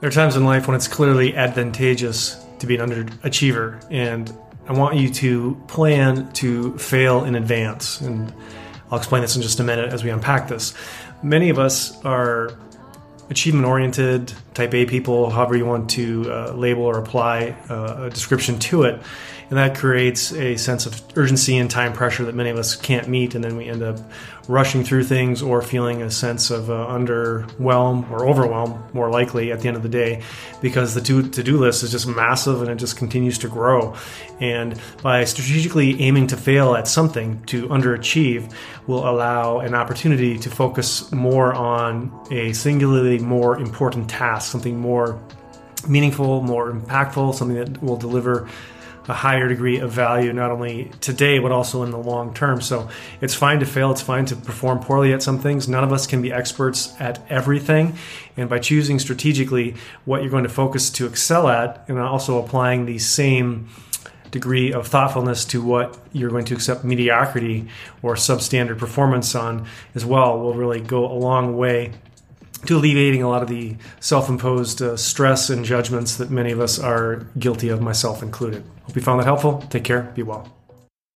There are times in life when it's clearly advantageous to be an underachiever, and I want you to plan to fail in advance. And I'll explain this in just a minute as we unpack this. Many of us are achievement oriented, type A people, however you want to uh, label or apply uh, a description to it. And that creates a sense of urgency and time pressure that many of us can't meet. And then we end up rushing through things or feeling a sense of uh, underwhelm or overwhelm, more likely at the end of the day, because the to do list is just massive and it just continues to grow. And by strategically aiming to fail at something, to underachieve, will allow an opportunity to focus more on a singularly more important task, something more meaningful, more impactful, something that will deliver a higher degree of value, not only today, but also in the long term. So it's fine to fail. It's fine to perform poorly at some things. None of us can be experts at everything. And by choosing strategically what you're going to focus to excel at, and also applying the same degree of thoughtfulness to what you're going to accept mediocrity or substandard performance on as well will really go a long way to alleviating a lot of the self imposed uh, stress and judgments that many of us are guilty of, myself included. Hope you found that helpful. Take care. Be well.